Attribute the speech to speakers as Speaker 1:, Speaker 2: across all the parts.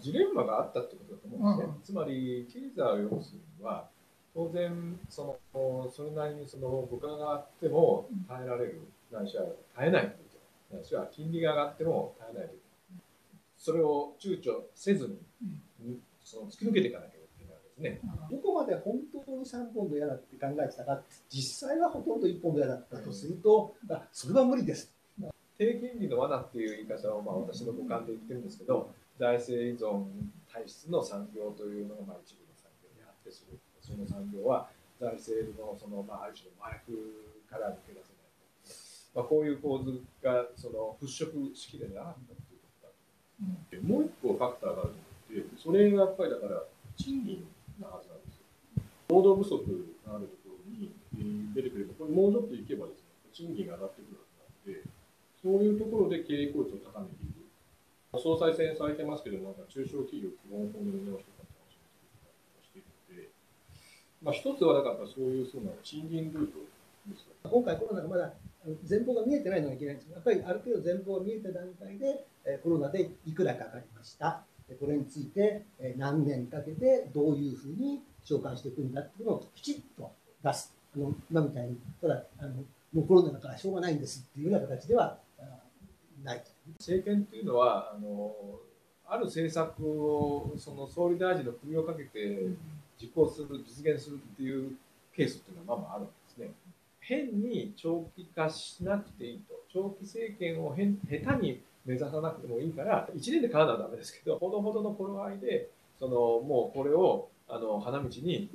Speaker 1: ジレンマがあったってことだと思うんですね。うん、つまり、経済を良くするには、当然その、それなりにその物価があっても耐えられる、ないしは耐えないというと、ないしは金利が上がっても耐えないという。それを躊躇せずに、その突き抜けていかなきゃいけないわけですね。
Speaker 2: どこまで本当に3ポンド嫌だって考えてたか、実際はほとんど1ポンド嫌だったとすると、あそれは無理です。
Speaker 1: 低金利の罠っていう言い方をまあ私の五感で言ってるんですけど、財政依存体質の産業というのがまあ一部の産業であってその産業は財政のそのまあある種の麻薬から抜け出せない、まあ、こういう構図がその払拭しきれなかったということだと思います。もう一個ファクターがあるのでそれがやっぱりだから賃金なはずなんですよ。労働不足があるところに出てくるとこれもうちょっといけばですね賃金が上がってくるわけなのでそういうところで経営効率を高めていく。総裁選されてますけど、なんか中小企業基本法の見直しとかって話をしているので、まあ、一つはだからそういうふうな賃金ルートです
Speaker 2: 今回コロナがまだ前方が見えてないのがいけないんですけど、やっぱりある程度前方が見えた段階で、えコロナでいくらかかりました。これについて、何年かけてどういうふうに償還していくんだっていうのをきちっと出す。あの今みたいに、ただあの、もうコロナだからしょうがないんですっていうような形ではない。
Speaker 1: 政権というのはあのある政策をその総理大臣の首をかけて実行する実現するっていうケースっていうのはまあまああるんですね。変に長期化しなくていいと長期政権を変下手に目指さなくてもいいから1年で買うのはダメですけどほどほどの頃合いでそのもうこれをあの花道に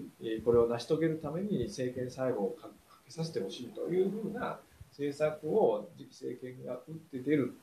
Speaker 1: これを成し遂げるために政権最後をかけさせてほしいというふうな政策を次期政権が打って出る。